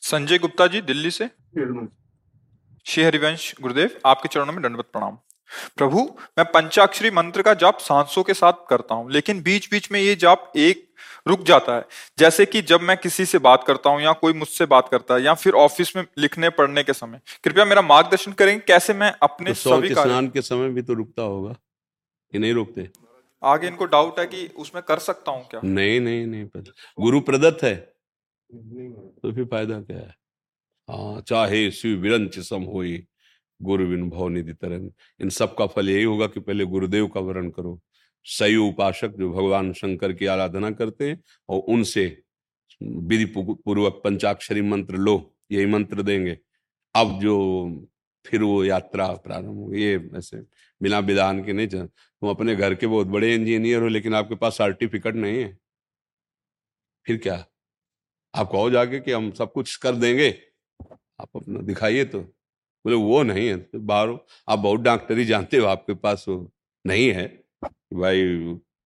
संजय गुप्ता जी दिल्ली से। श्री हरिवंश गुरुदेव आपके चरणों में दंडवत प्रणाम। प्रभु मैं पंचाक्षरी मंत्र का जाप सांसों के साथ करता हूँ लेकिन बीच बीच में ये जाप एक रुक जाता है। जैसे कि जब मैं किसी से बात करता हूँ या कोई मुझसे बात करता है या फिर ऑफ़िस में लिखने पढ़ने के समय कृपया मेरा मार्गदर्शन करेंगे कैसे मैं अपने तो सभी स्नान के समय भी तो रुकता होगा कि नहीं रुकते? आगे इनको डाउट है कि उसमें कर सकता हूँ क्या? नहीं नहीं नहीं गुरु प्रदत्त है। तो फिर फ़ायदा क्या है? हाँ चाहे शिव विरंच सम हो गुरु बिन भव निधि तरन इन सब का फल यही होगा कि पहले गुरुदेव का वर्ण करो। सही उपासक जो भगवान शंकर की आराधना करते हैं और उनसे विधि पूर्वक पंचाक्षरी मंत्र लो, यही मंत्र देंगे। अब जो फिर वो यात्रा प्रारंभ होगी, ये ऐसे बिना विधान के नहीं चल। तुम अपने घर के बहुत बड़े इंजीनियर हो, लेकिन आपके पास सर्टिफिकेट नहीं है। फिर क्या? आप कहो जाके कि हम सब कुछ कर देंगे। आप अपना दिखाइए तो। बोले, वो नहीं है तो बाहर आप बहुत डॉक्टरी जानते हो, आपके पास वो नहीं है। भाई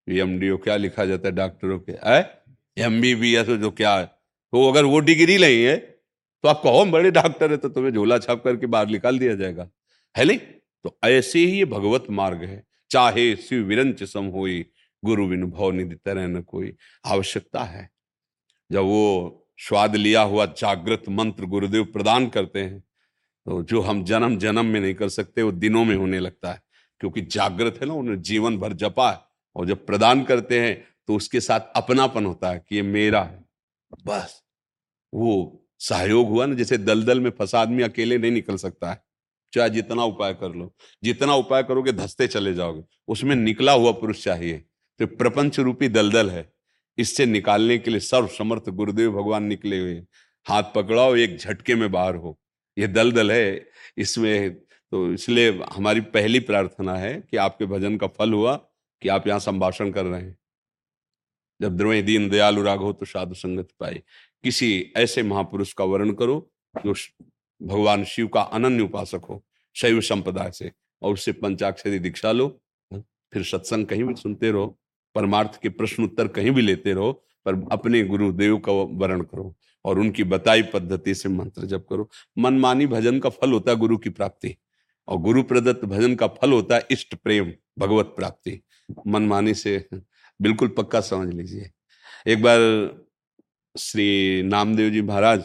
एम डी क्या लिखा जाता है डॉक्टरों के? एम बी बी एस जो क्या है? तो अगर वो डिग्री नहीं है तो आप कहो बड़े डॉक्टर है तो तुम्हें झोला छाप करके बाहर निकाल दिया जाएगा। है नहीं? तो ऐसे ही ये भगवत मार्ग है। चाहे शिव विरंच सम हो गुरु बिन भव निधि तरह न कोई, आवश्यकता है। जब वो स्वाद लिया हुआ जागृत मंत्र गुरुदेव प्रदान करते हैं तो जो हम जन्म जन्म में नहीं कर सकते, वो दिनों में होने लगता है। क्योंकि जागृत है ना, उन्हें जीवन भर जपा है और जब प्रदान करते हैं तो उसके साथ अपनापन होता है कि ये मेरा है। बस, वो सहयोग हुआ ना, जैसे दलदल में फंसा आदमी अकेले नहीं निकल सकता है। चाहे जितना उपाय कर लो, जितना उपाय करोगे, धसते चले जाओगे। उसमें निकला हुआ पुरुष चाहिए। तो प्रपंच रूपी दलदल है। इससे निकालने के लिए सर्व समर्थ गुरुदेव भगवान निकले हुए हाथ पकड़ाओ, एक झटके में बाहर हो। ये दलदल है, इसमें तो इसलिए हमारी पहली प्रार्थना है कि आपके भजन का फल हुआ कि आप यहाँ संभाषण कर रहे हैं। जब द्रोह दीन दयालु राग हो तो साधु संगत पाए। किसी ऐसे महापुरुष का वर्ण करो, जो भगवान शिव का अनन्य उपासक हो, शैव संप्रदाय से, और उससे पंचाक्षरी दीक्षा लो, फिर सत्संग कहीं भी सुनते रहो, परमार्थ के प्रश्न उत्तर कहीं भी लेते रहो पर अपने गुरुदेव का वर्ण करो और उनकी बताई पद्धति से मंत्र जप करो। मनमानी भजन का फल होता है गुरु की प्राप्ति और गुरु प्रदत्त भजन का फल होता है इष्ट प्रेम, भगवत प्राप्ति। मनमानी से बिल्कुल पक्का समझ लीजिए। एक बार श्री नामदेव जी महाराज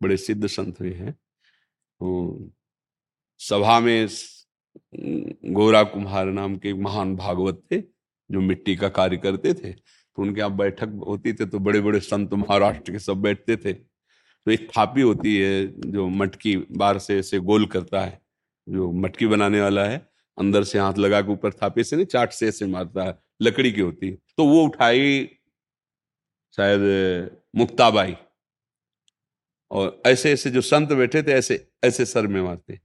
बड़े सिद्ध संत हुए हैं। तो सभा में गोरा कुम्हार नाम के महान भागवत थे जो मिट्टी का कार्य करते थे। तो उनके यहाँ बैठक होती थी तो बड़े बड़े संत महाराष्ट्र के सब बैठते थे। तो एक थापी होती है जो मटकी बाहर से ऐसे गोल करता है, जो मटकी बनाने वाला है, अंदर से हाथ लगा के ऊपर थापे से नहीं, चाट से ऐसे मारता है, लकड़ी की होती है। तो वो उठाई शायद मुक्ताबाई। और ऐसे ऐसे जो संत बैठे थे, ऐसे ऐसे सर में मारते।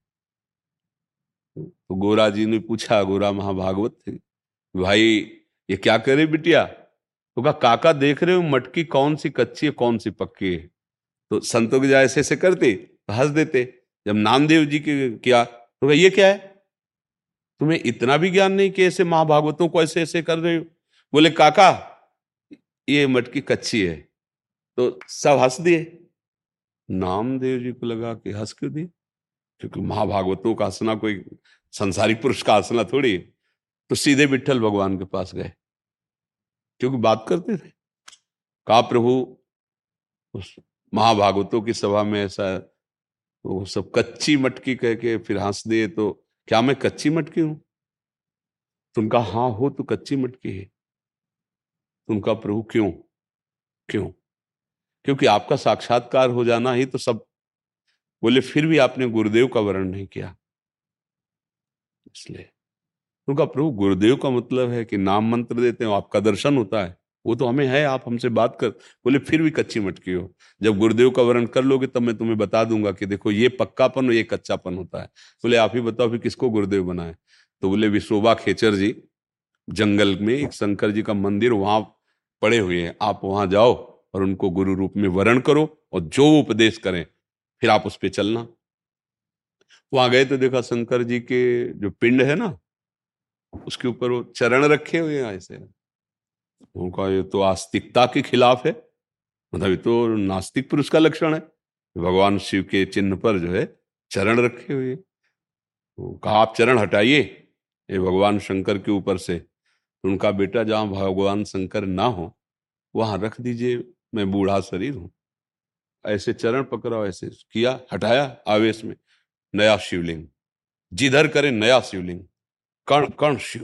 तो गोरा जी ने पूछा, गोरा महाभागवत थे भाई, ये क्या करे बिटिया? तो कहा काका देख रहे हो, मटकी कौन सी कच्ची है कौन सी पक्की है? तो संतों के जाए ऐसे ऐसे करते तो हंस देते। जब नामदेव जी के किया तो ये क्या है? तुम्हें इतना भी ज्ञान नहीं कि ऐसे महाभागवतों को ऐसे ऐसे कर रहे हो? बोले, काका, ये मटकी कच्ची है। तो सब हंस दिए। नामदेव जी को लगा कि हंस क्यों दिए? क्योंकि महाभागवतों का हंसना कोई संसारिक पुरुष का हंसना थोड़ी है। तो सीधे विठल भगवान के पास गए। क्योंकि बात करते थे। कहा, प्रभु, उस महाभागवतों की सभा में ऐसा तो वो सब कच्ची मटकी कह के फिर हंस दिए तो क्या मैं कच्ची मटकी हूँ? तो उनका हाँ हो तो कच्ची मटकी है। तो उनका, प्रभु, क्यों? क्यों? क्योंकि आपका साक्षात्कार हो जाना ही तो सब बोले, फिर भी आपने गुरुदेव का वर्ण नहीं किया। इसलिए उनका प्रभु, गुरुदेव का मतलब है कि नाम मंत्र देते हो, आपका दर्शन होता है। वो तो हमें है, आप हमसे बात कर, बोले फिर भी कच्ची मटकी हो जब गुरुदेव का वर्ण कर लोगे, तब मैं तुम्हें बता दूँगा कि देखो, ये पक्कापन और ये कच्चापन होता है। बोले, आप ही बताओ फिर किसको गुरुदेव बनाए? तो बोले विश्वोबा खेचर जी, जंगल में एक शंकर जी का मंदिर वहाँ पड़े हुए हैं। आप वहाँ जाओ और उनको गुरु रूप में वर्ण करो और जो उपदेश करें, फिर आप उस पर चलना। वहाँ गए तो देखा शंकर जी के जो पिंड है ना उसके ऊपर वो चरण रखे हुए हैं ऐसे। उनका ये तो आस्तिकता के खिलाफ है। मतलब ये तो नास्तिक पुरुष का लक्षण है। भगवान शिव के चिन्ह पर जो है चरण रखे हुए तो कहा, आप चरण हटाइए, ये भगवान शंकर के ऊपर से। उनका बेटा जहाँ भगवान शंकर ना हो, वहाँ रख दीजिए, मैं बूढ़ा शरीर हूँ। ऐसे चरण पकड़ा ऐसे किया, हटाया आवेश में। नया शिवलिंग। जिधर करे, नया शिवलिंग। कण कण शिव।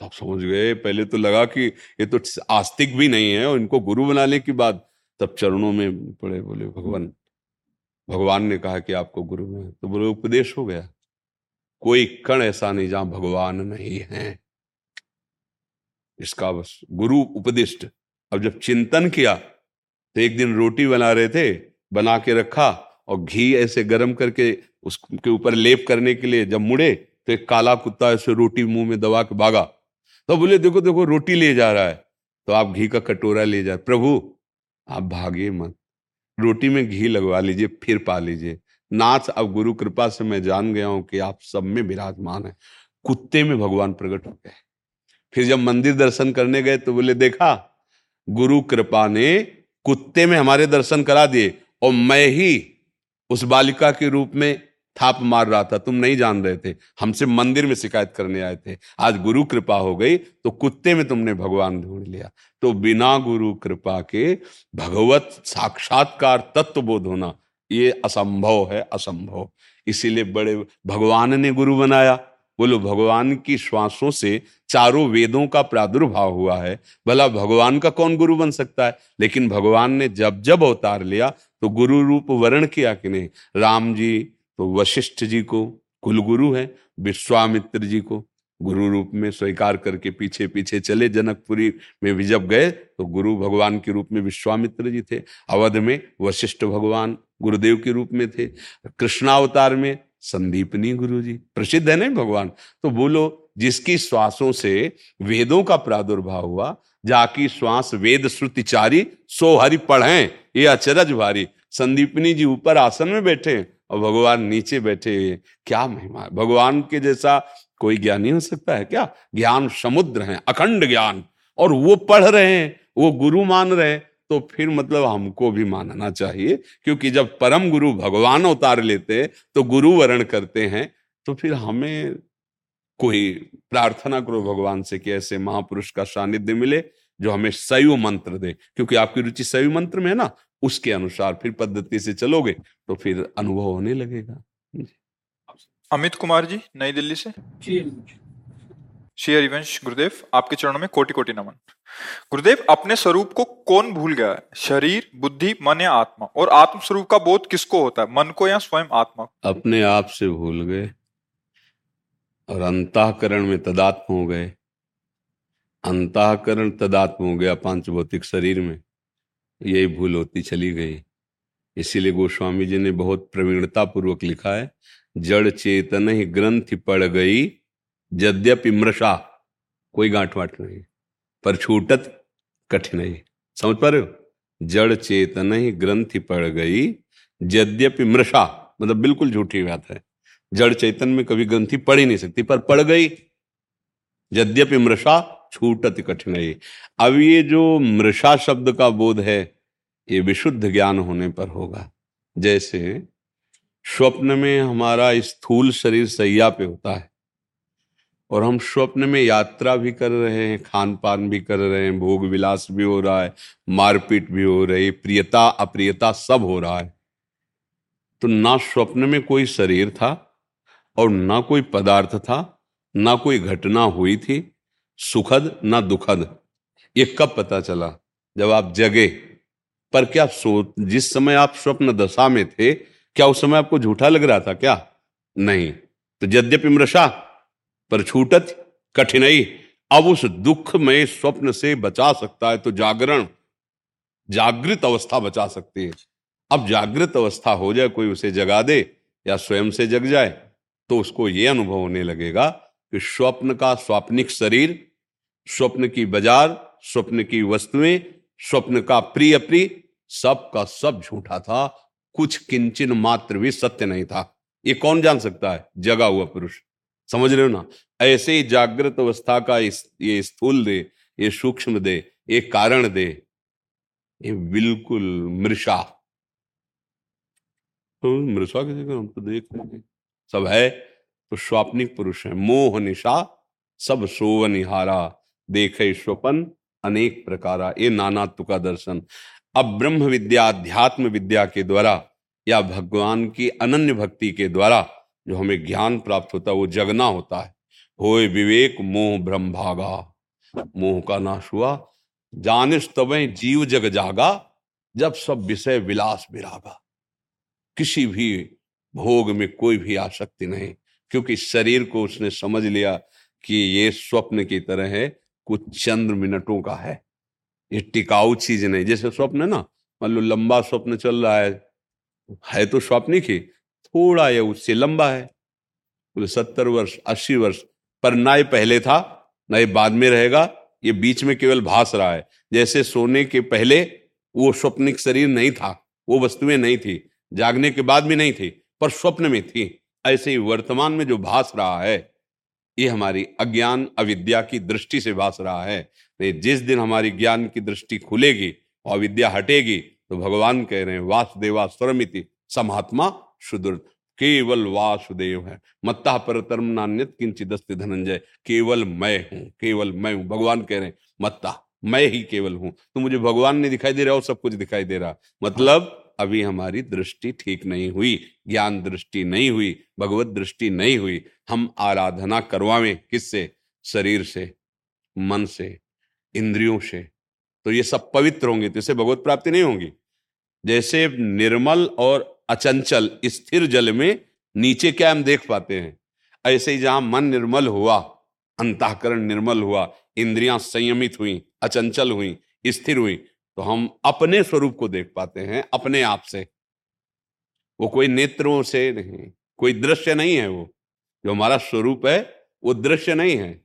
तो आप समझ गए, पहले तो लगा कि ये तो आस्तिक भी नहीं है और इनको गुरु बनाने की बात। तब चरणों में पड़े बोले, भगवान भगवान ने कहा कि आपको गुरु में तो बोले, उपदेश हो गया। कोई कण ऐसा नहीं जहाँ भगवान नहीं है। इसका बस गुरु उपदिष्ट। अब जब चिंतन किया तो एक दिन रोटी बना रहे थे, बना के रखा और घी ऐसे गर्म करके उसके ऊपर लेप करने के लिए जब मुड़े तो एक काला कुत्ता ऐसे रोटी मुँह में दबा के भागा। तो बोले, देखो देखो, रोटी ले जा रहा है। तो आप घी का कटोरा ले जा। प्रभु, आप भागे मत। रोटी में घी लगवा लीजिए, फिर पा लीजिए। नाथ, अब गुरु कृपा से मैं जान गया हूँ कि आप सब में विराजमान है। कुत्ते में भगवान प्रकट हो गए फिर जब मंदिर दर्शन करने गए तो बोले, देखा, गुरु कृपा ने कुत्ते में हमारे दर्शन करा दिए और मैं ही उस बालिका के रूप में थाप मार रहा था, तुम नहीं जान रहे थे, हमसे मंदिर में शिकायत करने आए थे, आज गुरु कृपा हो गई तो कुत्ते में तुमने भगवान ढूंढ लिया। तो बिना गुरु कृपा के भगवत साक्षात्कार तत्व बोध होना, ये असंभव है, असंभव। इसीलिए बड़े, भगवान ने गुरु बनाया। बोलो, भगवान की श्वासों से चारों वेदों का प्रादुर्भाव हुआ है। भला भगवान का कौन गुरु बन सकता है? लेकिन भगवान ने जब जब अवतार लिया तो गुरु रूप वर्ण किया कि नहीं? राम जी तो वशिष्ठ जी को, कुलगुरु है, विश्वामित्र जी को गुरु रूप में स्वीकार करके पीछे पीछे चले जनकपुरी में भी जब गए तो गुरु भगवान के रूप में विश्वामित्र जी थे। अवध में वशिष्ठ भगवान गुरुदेव के रूप में थे। कृष्णावतार में संदीपनी गुरु जी। प्रसिद्ध है नहीं भगवान? तो बोलो, जिसकी श्वासों से वेदों का प्रादुर्भाव हुआ, जाकी श्वास वेद श्रुतिचारी सो हरि पढ़े, ये अचरज भारी। संदीपनी जी ऊपर आसन में बैठे और भगवान नीचे बैठे हुए क्या महिमा है? भगवान के जैसा कोई ज्ञानी हो सकता है क्या? ज्ञान समुद्र है, अखंड ज्ञान। और वो पढ़ रहे हैं, वो गुरु मान रहे तो फिर मतलब हमको भी मानना चाहिए, क्योंकि जब परम गुरु भगवान उतार लेते तो गुरु वर्ण करते हैं तो फिर हमें कोई प्रार्थना करो भगवान से कि ऐसे महापुरुष का सानिध्य मिले, जो हमें सैव मंत्र दे। क्योंकि आपकी रुचि सैव मंत्र में है ना उसके अनुसार फिर पद्धति से चलोगे तो फिर अनुभव होने लगेगा। अमित कुमार जी नई दिल्ली से? श्री हरिवंश गुरुदेव आपके चरणों में कोटि कोटि नमन। गुरुदेव अपने स्वरूप को कौन भूल गया है? शरीर बुद्धि मन या आत्मा? और आत्म स्वरूप का बोध किसको होता है? मन को या स्वयं आत्मा को? अपने आप से भूल गए और अंतकरण में तदात्म हो गए। अंतकरण तदात्म हो गया पाँच भौतिक शरीर में। यही भूल होती चली गई। इसीलिए गोस्वामी जी ने बहुत प्रवीणता पूर्वक लिखा है, जड़ चेतन ही ग्रंथ पड़ गई, यद्यपि मृषा। कोई गांठ वाट नहीं, पर छूटत कठिनाई। समझ पा रहे हो? जड़ चेतन ही ग्रंथि पड़ गई, यद्यपि मृषा। मतलब बिल्कुल झूठी बात है। जड़ चेतन में कभी ग्रंथि पड़ ही नहीं सकती, पर पड़ गई। यद्यपि मृषा छूटत कठिनाई अब ये जो मृषा शब्द का बोध है, ये विशुद्ध ज्ञान होने पर होगा। जैसे स्वप्न में हमारा स्थूल शरीर सैया पे होता है और हम स्वप्न में यात्रा भी कर रहे हैं खान पान भी कर रहे हैं, भोग विलास भी हो रहा है, मारपीट भी हो रही, प्रियता, अप्रियता सब हो रहा है। तो ना स्वप्न में कोई शरीर था और ना कोई पदार्थ था, ना कोई घटना हुई थी सुखद ना दुखद? ये कब पता चला? जब आप जगे। पर क्या सो, जिस समय आप स्वप्न दशा में थे, क्या उस समय आपको झूठा लग रहा था क्या? नहीं। तो यद्यपि मृषा, पर छूटत कठिनाई, अब उस दुख में स्वप्न से बचा सकता है तो जागरण, जागृत अवस्था बचा सकती है। अब जागृत अवस्था हो जाए, कोई उसे जगा दे या स्वयं से जग जाए तो उसको यह अनुभव होने लगेगा कि स्वप्न का स्वाप्निक शरीर स्वप्न की बाज़ार स्वप्न की वस्तुएँ स्वप्न का प्रिय प्रिय सब का सब झूठा था। कुछ किंचन मात्र भी सत्य नहीं था। ये कौन जान सकता है? जगा हुआ पुरुष। समझ रहे हो ना? ऐसे ही जागृत अवस्था का इस, ये स्थूल दे ये सूक्ष्म दे ये कारण दे। ये बिल्कुल मृषा। तो मृषा किसी को हम तो देख हैं। सब है तो स्वाप्निक पुरुष है। मोह निशा सब सोवनिहारा देखे स्वपन अनेक प्रकारा। ये नानात्व का दर्शन। अब ब्रह्म विद्या, अध्यात्म विद्या के द्वारा या भगवान की अनन्य भक्ति के द्वारा जो हमें ज्ञान प्राप्त होता है, वो जगना होता है। होए विवेक मोह ब्रह्म भागा मोह का नाश हुआ। जानिस तब जीव जग जागा, जब सब विषय विलास विरागा किसी भी भोग में कोई भी आसक्ति नहीं, क्योंकि शरीर को उसने समझ लिया कि ये स्वप्न की तरह है। कुछ चंद्र मिनटों का है। ये टिकाऊ चीज़ नहीं, जैसे स्वप्न है ना, मान लो लंबा स्वप्न चल रहा है है तो स्वप्निक ही थोड़ा ये उससे लंबा है। बोले सत्तर वर्ष, अस्सी वर्ष, पर ना ये पहले था, ना ये बाद में रहेगा, ये बीच में केवल भास रहा है। जैसे सोने के पहले वो स्वप्निक शरीर नहीं था, वो वस्तुएँ नहीं थी, जागने के बाद भी नहीं थी, पर स्वप्न में थी। ऐसे ही वर्तमान में जो भास रहा है ये हमारी अज्ञान अविद्या की दृष्टि से भास रहा है। नहीं, जिस दिन हमारी ज्ञान की दृष्टि खुलेगी और अविद्या हटेगी तो भगवान कह रहे हैं, वासुदेवा स्वरमिति, समात्मा सुदृढ़ केवल वासुदेव है। मत्ता पर तरम नान्यत किंचित धनंजय, केवल मैं हूँ, केवल मैं हूँ। भगवान कह रहे हैं, मत्ता, मैं ही केवल हूँ। तो मुझे भगवान नहीं दिखाई दे रहा और सब कुछ दिखाई दे रहा। मतलब अभी हमारी दृष्टि ठीक नहीं हुई, ज्ञान दृष्टि नहीं हुई, भगवत दृष्टि नहीं हुई, हम आराधना करवावें किससे? शरीर से, मन से, इंद्रियों से। तो ये सब पवित्र होंगे तो इसे भगवत प्राप्ति नहीं होगी। जैसे निर्मल और अचंचल स्थिर जल में नीचे क्या हम देख पाते हैं? ऐसे ही जहाँ मन निर्मल हुआ, अंतकरण निर्मल हुआ, इंद्रियाँ संयमित हुई, अचंचल हुई, स्थिर हुई तो हम अपने स्वरूप को देख पाते हैं, अपने आप से। वो कोई नेत्रों से नहीं, कोई दृश्य नहीं है वो। जो हमारा स्वरूप है, वो दृश्य नहीं है।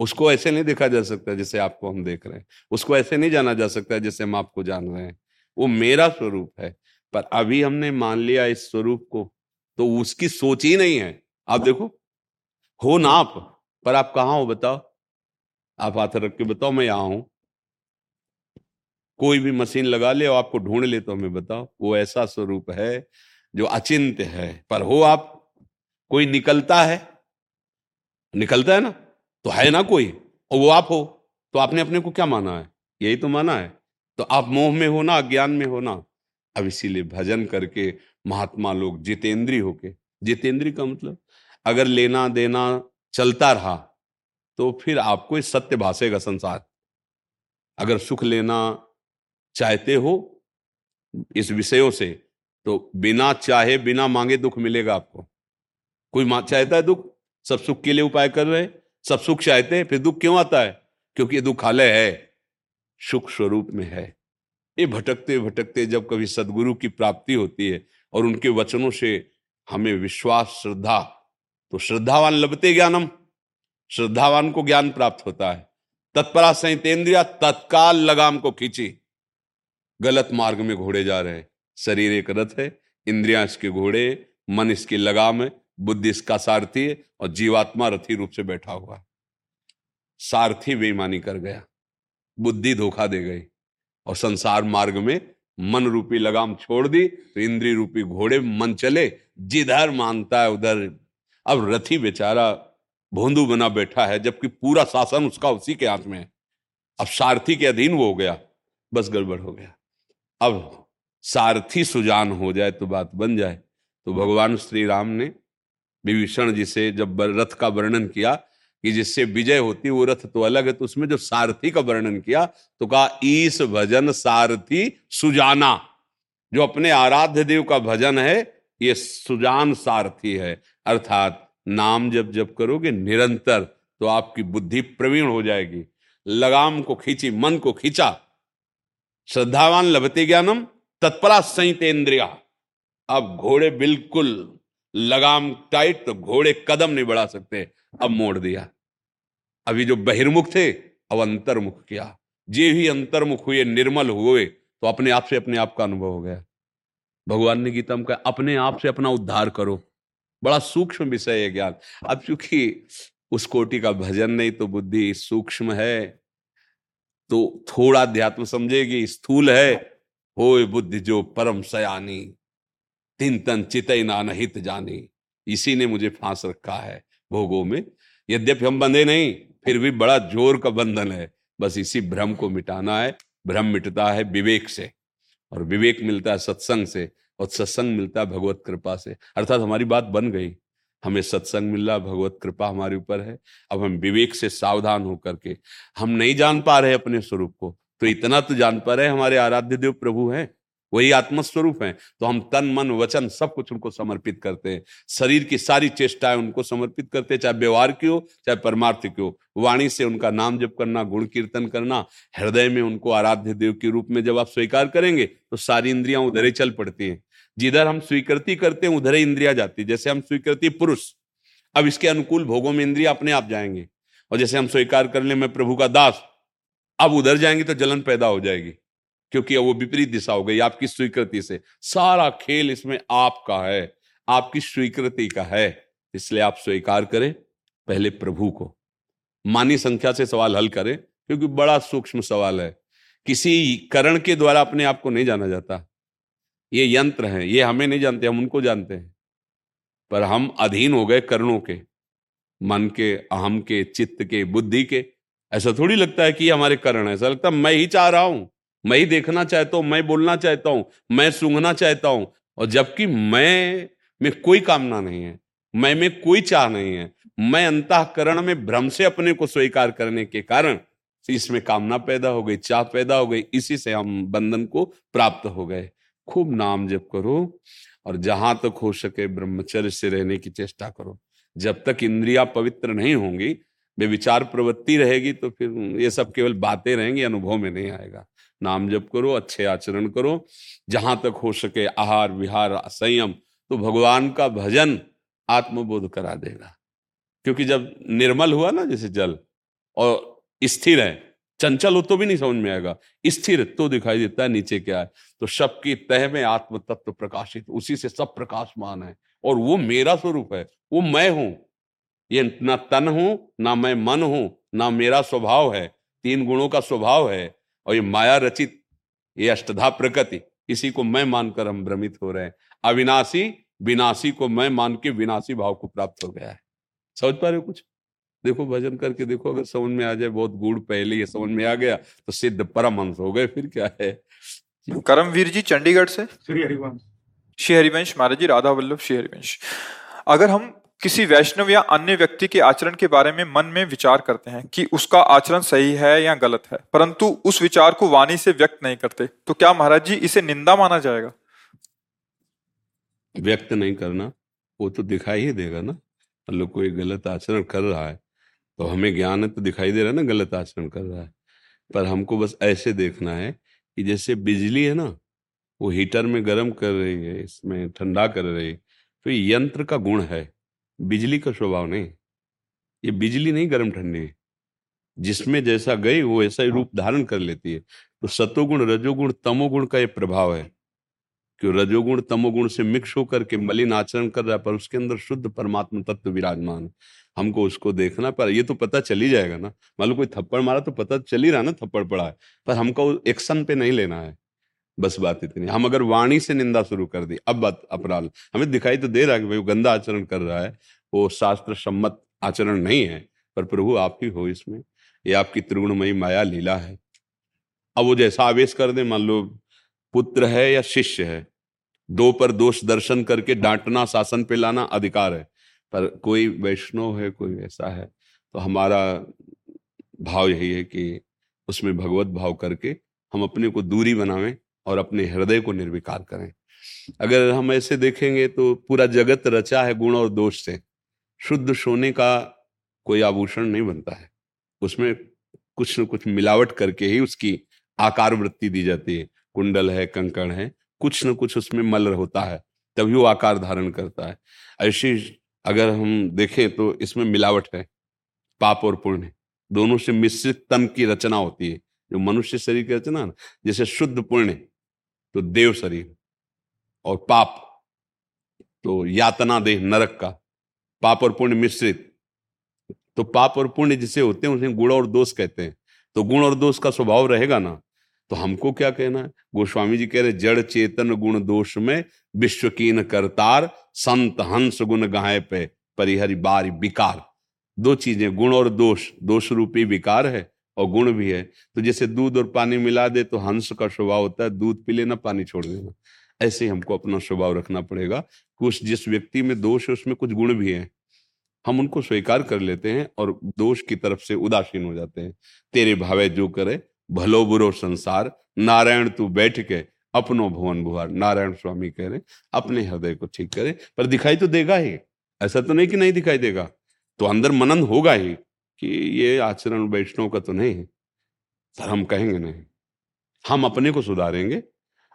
उसको ऐसे नहीं देखा जा सकता जैसे आपको हम देख रहे हैं। उसको ऐसे नहीं जाना जा सकता जैसे हम आपको जान रहे हैं। वो मेरा स्वरूप है, पर अभी हमने मान लिया इस स्वरूप को तो उसकी सोच ही नहीं है। आप देखो, हो ना आप, पर आप कहा हो बताओ? आप हाथ रख के बताओ, मैं यहाँ हूँ। कोई भी मशीन लगा ले और आपको ढूंढ ले तो हमें बताओ। वो ऐसा स्वरूप है जो अचिंत है। पर हो आप, कोई निकलता है निकलता है ना तो है ना कोई, और वो आप हो। तो आपने अपने को क्या माना है? यही तो माना है। तो आप मोह में हो ना, अज्ञान में हो ना, अब इसीलिए भजन करके महात्मा लोग जितेंद्री होके, जितेंद्री का मतलब अगर लेना देना चलता रहा तो फिर आपको इस सत्य भाषेगा संसार, अगर सुख लेना चाहते हो इस विषयों से तो बिना चाहे, बिना मांगे दुख मिलेगा आपको। कोई चाहता है दुख? सब सुख के लिए उपाय कर रहे हैं। सब सुख चाहते हैं, फिर दुख क्यों आता है? क्योंकि ये दुखालय है। सुख स्वरूप में है। ये भटकते भटकते जब कभी सदगुरु की प्राप्ति होती है और उनके वचनों से हमें विश्वास, श्रद्धा तो श्रद्धावान लभते ज्ञानम। श्रद्धावान को ज्ञान प्राप्त होता है। तत्परा संहितेंद्रिया तत्काल लगाम को खींची। गलत मार्ग में घोड़े जा रहे हैं। शरीर एक रथ है, इंद्रिया इसके घोड़े मन इसकी लगाम है, बुद्धि इसका सारथी है और जीवात्मा रथी रूप से बैठा हुआ है। सारथी बेईमानी कर गया, बुद्धि धोखा दे गई और संसार मार्ग में मन रूपी लगाम छोड़ दी तो इंद्रिय रूपी घोड़े, मन चले, जिधर मानता है उधर। अब रथी बेचारा भोंदू बना बैठा है, जबकि पूरा शासन उसका उसी के हाथ में है। अब सारथी के अधीन वो हो गया, बस गड़बड़ हो गया। अब सारथी सुजान हो जाए तो बात बन जाए। तो भगवान श्री राम ने विभीषण जी से जब रथ का वर्णन किया कि जिससे विजय होती वो रथ तो अलग है तो उसमें जो सारथी का वर्णन किया तो कहा ईस भजन सारथी सुजाना। जो अपने आराध्य देव का भजन है ये सुजान सारथी है। अर्थात नाम जब जब करोगे निरंतर तो आपकी बुद्धि प्रवीण हो जाएगी। लगाम को खींची मन को खींचा श्रद्धावान लभते ज्ञानम, तत्परा संहितेन्द्रिया। अब घोड़े बिल्कुल लगाम टाइट तो घोड़े कदम नहीं बढ़ा सकते। अब मोड़ दिया। अभी जो बहिर्मुख थे, अब अंतर्मुख किया। जे ही अंतर्मुख हुए, निर्मल हुए तो अपने आप से अपने आप का अनुभव हो गया। भगवान ने गीता में कहा, अपने आप से अपना उद्धार करो। बड़ा सूक्ष्म विषय है ज्ञान। अब चूँकि उस कोटि का भजन नहीं तो बुद्धि सूक्ष्म है। तो थोड़ा अध्यात्म समझेगी स्थूल है। हो। बुद्धि जो परम सयानी तीन तन चितई नान हित जानी। इसी ने मुझे फांस रखा है भोगों में। यद्यपि हम बंधे नहीं फिर भी बड़ा ज़ोर का बंधन है। बस इसी भ्रम को मिटाना है। भ्रम मिटता है विवेक से। और विवेक मिलता है सत्संग से और सत्संग मिलता है भगवत कृपा से। अर्थात हमारी बात बन गई। हमें सत्संग मिल रहा भगवत कृपा हमारे ऊपर है। अब हम विवेक से सावधान होकर के, हम नहीं जान पा रहे अपने स्वरूप को तो इतना तो जान पा रहे हमारे आराध्य देव प्रभु हैं, वही आत्मस्वरूप हैं तो हम तन, मन, वचन सब कुछ उनको समर्पित करते हैं। शरीर की सारी चेष्टाएँ उनको समर्पित करते हैं, चाहे व्यवहार की हो, चाहे परमार्थ की हो। वाणी से उनका नाम जप करना, गुण कीर्तन करना, हृदय में उनको आराध्य देव के रूप में जब आप स्वीकार करेंगे तो सारी इंद्रियाँ उधर ही चल पड़ती हैं। जिधर हम स्वीकृति करते हैं, उधर ही इंद्रिया जाती जैसे हम स्वीकृति पुरुष, अब इसके अनुकूल भोगों में इंद्रिया अपने आप जाएँगे। और जैसे हम स्वीकार कर ले, मैं प्रभु का दास, अब उधर जाएँगे तो जलन पैदा हो जाएगी, क्योंकि वो विपरीत दिशा हो गई आपकी स्वीकृति से। सारा खेल इसमें आपका है, आपकी स्वीकृति का है। इसलिए आप स्वीकार करें पहले प्रभु को। मानी संख्या से सवाल हल करें, क्योंकि बड़ा सूक्ष्म सवाल है। किसी करण के द्वारा अपने आप को नहीं जाना जाता। ये यंत्र हैं, ये हमें नहीं जानते, हम उनको जानते हैं। पर हम अधीन हो गए कर्णों के, मन के, अहम के, चित्त के, बुद्धि के। ऐसा थोड़ी लगता है कि हमारे कर्ण ऐसा लगता है, मैं ही चाह रहा हूँ, मैं ही देखना चाहता हूँ, मैं बोलना चाहता हूँ, मैं सूंघना चाहता हूँ। और जबकि मैं, में कोई कामना नहीं है, मैं, में कोई चाह नहीं है, मैं अंतकरण में भ्रम से अपने को स्वीकार करने के कारण इसमें कामना पैदा हो गई, चाह पैदा हो गई, इसी से हम बंधन को प्राप्त हो गए। खूब नाम जप करो और जहाँ तक हो सके ब्रह्मचर्य से रहने की चेष्टा करो। जब तक इंद्रिया पवित्र नहीं होंगी वे विचार प्रवृत्ति रहेगी तो फिर ये सब केवल बातें रहेंगी, अनुभव में नहीं आएगा। नाम जप करो, अच्छे आचरण करो, जहाँ तक हो सके आहार, विहार, संयम तो भगवान का भजन आत्मबोध करा देगा। क्योंकि जब निर्मल हुआ ना, जैसे जल, और स्थिर है चंचल हो तो भी नहीं समझ में आएगा। स्थिर तो दिखाई देता है, नीचे क्या है? तो शब की तह में आत्म तत्व प्रकाशित, उसी से सब प्रकाशमान है। और वो मेरा स्वरूप है, वो मैं हूँ। ये ना तन हूँ, ना मैं मन हूँ, ना मेरा स्वभाव है। तीन गुणों का स्वभाव है। और ये माया रचित, ये अष्टधा प्रकृति, इसी को मैं मानकर हम भ्रमित हो रहे हैं। अविनाशी, विनाशी को मैं मान के विनाशी भाव को प्राप्त हो गया है। समझ पा रहे हो कुछ? देखो भजन करके देखो अगर समझ में आ जाए बहुत गुड़ पहले ये समझ में आ गया तो सिद्ध परम हंस हो गए फिर क्या है? करमवीर जी चंडीगढ़ से? श्री हरिवंश। श्री हरिवंश महाराज जी राधा वल्लभ श्री हरिवंश। अगर हम किसी वैष्णव या अन्य व्यक्ति के आचरण के बारे में मन में विचार करते हैं कि उसका आचरण सही है या गलत है परंतु उस विचार को वाणी से व्यक्त नहीं करते तो क्या महाराज जी इसे निंदा माना जाएगा? व्यक्त नहीं करना वो तो दिखाई ही देगा ना। मतलब कोई गलत आचरण कर रहा है तो हमें ज्ञान है तो दिखाई दे रहा है ना गलत आचरण कर रहा है। पर हमको बस ऐसे देखना है कि जैसे बिजली है ना वो हीटर में गर्म कर रही है इसमें ठंडा कर रही है तो ये यंत्र का गुण है। बिजली का स्वभाव नहीं। ये बिजली नहीं गर्म ठंडी है। जिसमें जैसा गई वो ऐसा ही रूप धारण कर लेती है। तो सतोगुण रजोगुण तमोगुण का ये प्रभाव है। कि रजोगुण तमोगुण से मिक्स होकर के मलिन आचरण कर रहा है, पर उसके अंदर शुद्ध परमात्मा तत्व विराजमान है। हमको उसको देखना पर ये तो पता चल ही जाएगा ना। मान लो कोई थप्पड़ मारा तो पता चल ही रहा ना, थप्पड़ पड़ा है। पर हमको एक्शन पे नहीं लेना है। बस बात इतनी। हम अगर वाणी से निंदा शुरू कर दी, अब बात अपराध। हमें दिखाई तो दे रहा है कि भाई गंदा आचरण कर रहा है। वो शास्त्र सम्मत आचरण नहीं है। पर प्रभु आप ही हो इसमें। ये आपकी त्रिगुणमयी माया लीला है। अब वो जैसा आवेश कर दे, मान लो पुत्र है या शिष्य है? दो पर दोष दर्शन करके डांटना, शासन पे लाना अधिकार है। पर कोई वैष्णव है, कोई ऐसा है तो हमारा भाव यही है कि उसमें भगवत भाव करके हम अपने को दूरी बनावें और अपने हृदय को निर्विकार करें। अगर हम ऐसे देखेंगे तो पूरा जगत रचा है गुण और दोष से। शुद्ध सोने का कोई आभूषण नहीं बनता है। उसमें कुछ न कुछ मिलावट करके ही उसकी आकार वृत्ति दी जाती है। कुंडल है, कंकण है, कुछ न कुछ उसमें मल होता है, तभी वो आकार धारण करता है। ऐसी अगर हम देखें तो इसमें मिलावट है, पाप और पुण्य। दोनों से मिश्रित तन की रचना होती है, जो मनुष्य शरीर की रचना जैसे शुद्ध पुण्य तो देव शरीर और पाप तो यातना देह नरक का, पाप और पुण्य मिश्रित। तो पाप और पुण्य जिसे होते हैं उसे गुण और दोष कहते हैं। तो गुण और दोष का स्वभाव रहेगा ना तो हमको क्या कहना है? गोस्वामी जी कह रहे, जड़ चेतन गुण दोष में विश्वकीन करतार, संत हंस गुण गाय पे, परिहरि बारी विकार। दो चीज़ें, गुण और दोष। दोष रूपी विकार है और गुण भी है। तो जैसे दूध और पानी मिला दे तो हंस का स्वभाव होता है, दूध पी लेना, पानी छोड़ देना। ऐसे हमको अपना स्वभाव रखना पड़ेगा। कुछ जिस व्यक्ति में दोष है, उसमें कुछ गुण भी है। हम उनको स्वीकार कर लेते हैं और दोष की तरफ़ से उदासीन हो जाते हैं। तेरे भावे जो करे भलो बुरो संसार, नारायण तू बैठ के अपनो भुवन भुआर नारायण स्वामी कह रहे अपने हृदय को ठीक करे, पर दिखाई तो देगा ही। ऐसा तो नहीं कि नहीं दिखाई देगा। तो अंदर मनन होगा ही कि ये आचरण वैष्णव का तो नहीं है, पर हम कहेंगे नहीं। हम अपने को सुधारेंगे।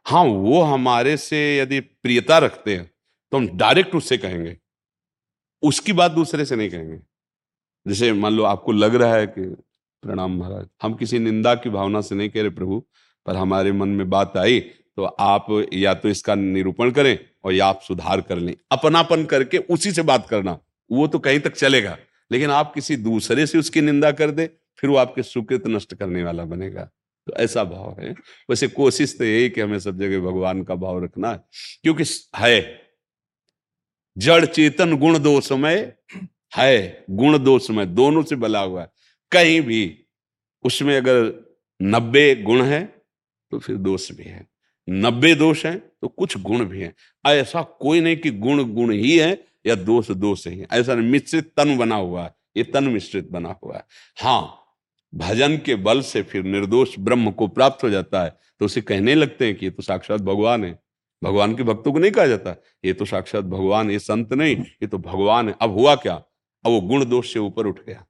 हाँ वो हमारे से यदि प्रियता रखते हैं तो हम डायरेक्ट उससे कहेंगे। उसकी बात दूसरे से नहीं कहेंगे। जैसे मान लो आपको लग रहा है कि प्रणाम महाराज। हम किसी निंदा की भावना से नहीं कह रहे प्रभु, पर हमारे मन में बात आई तो आप या तो इसका निरूपण करें और या आप सुधार कर लें। अपनापन करके उसी से बात करना, वो तो कहीं तक चलेगा, लेकिन आप किसी दूसरे से उसकी निंदा कर दे, फिर वो आपके सुकृत नष्ट करने वाला बनेगा। तो ऐसा भाव है। वैसे कोशिश तो यही कि हमें सब जगह भगवान का भाव रखना है, क्योंकि है। जड़ चेतन गुण दोषमय है गुण दोषमय दोनों से बला हुआ है। कहीं भी, उसमें अगर नब्बे गुण है तो फिर दोष भी है। नब्बे दोष है तो कुछ गुण भी है। ऐसा कोई नहीं कि गुण गुण ही है, या दोष दोष ही है। ऐसा नहीं, मिश्रित तन बना हुआ है, ये तन मिश्रित बना हुआ है। हाँ भजन के बल से फिर निर्दोष ब्रह्म को प्राप्त हो जाता है। तो उसे कहने लगते हैं कि ये तो साक्षात भगवान है। भगवान के भक्तों को नहीं कहा जाता, ये तो साक्षात भगवान, ये संत नहीं, ये तो भगवान है। अब हुआ क्या? अब वो गुण दोष से ऊपर उठ गया।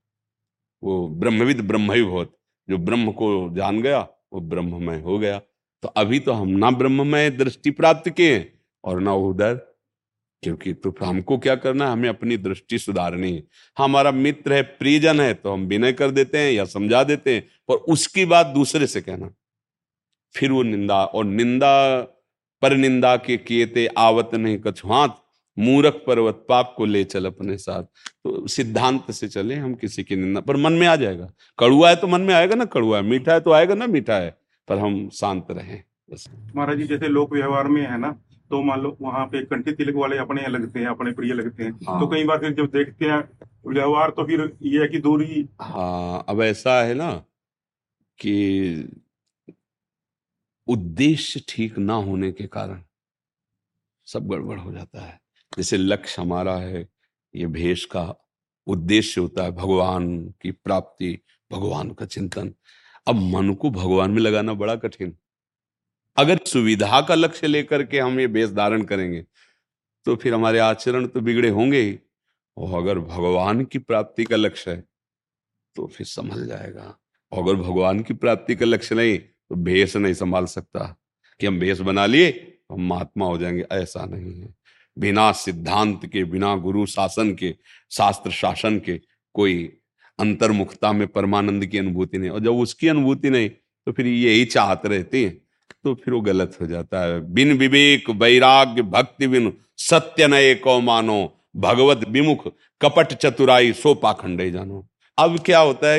वो ब्रह्मविद ब्रह्म ही बहुत। जो ब्रह्म को जान गया, वो ब्रह्ममय हो गया। तो अभी तो हम ना ब्रह्ममय दृष्टि प्राप्त किए और ना उधर क्योंकि तो हमको क्या करना है? हमें अपनी दृष्टि सुधारनी है, हमारा मित्र है, प्रियजन है तो हम विनय कर देते हैं या समझा देते हैं, पर उसकी बात दूसरे से कहना। फिर वो निंदा, और निंदा, पर निंदा के किए थे, आवत नहीं, कछुआत मूरख पर्वत पाप को ले चल अपने साथ। तो सिद्धांत से चले हम किसी की निंदा पर मन में आ जाएगा। कड़ुआ है तो मन में आएगा ना कड़ुआ है मीठा है तो आएगा ना मीठा है पर हम शांत रहें महाराज जी जैसे लोक व्यवहार में है ना तो मान लो वहाँ पे कंठी तिलक वाले अपने लगते हैं अपने प्रिय लगते हैं। हाँ। तो कई बार फिर जब देखते हैं व्यवहार तो फिर ये है कि दूरी। हाँ अब ऐसा है ना कि उद्देश्य ठीक ना होने के कारण सब गड़बड़ हो जाता है। जैसे लक्ष्य हमारा है, ये भेष का उद्देश्य होता है भगवान की प्राप्ति, भगवान का चिंतन। अब मन को भगवान में लगाना बड़ा कठिन। अगर सुविधा का लक्ष्य लेकर के हम ये भेष धारण करेंगे तो फिर हमारे आचरण तो बिगड़े होंगे ही। और अगर भगवान की प्राप्ति का लक्ष्य है तो फिर संभल जाएगा। और अगर भगवान की प्राप्ति का लक्ष्य नहीं तो भेष नहीं संभाल सकता। कि हम भेष बना लिए हम महात्मा हो जाएँगे, ऐसा नहीं है। बिना सिद्धांत के, बिना गुरु शासन के, शास्त्र शासन के कोई अंतर्मुखता में परमानंद की अनुभूति नहीं। और जब उसकी अनुभूति नहीं तो फिर यही चाहत रहती है तो फिर वो गलत हो जाता है। बिन विवेक, वैराग्य, भक्ति बिन सत्य नए को मानो, भगवत विमुख, कपट चतुराई, सो पाखंडे जानो। अब क्या होता है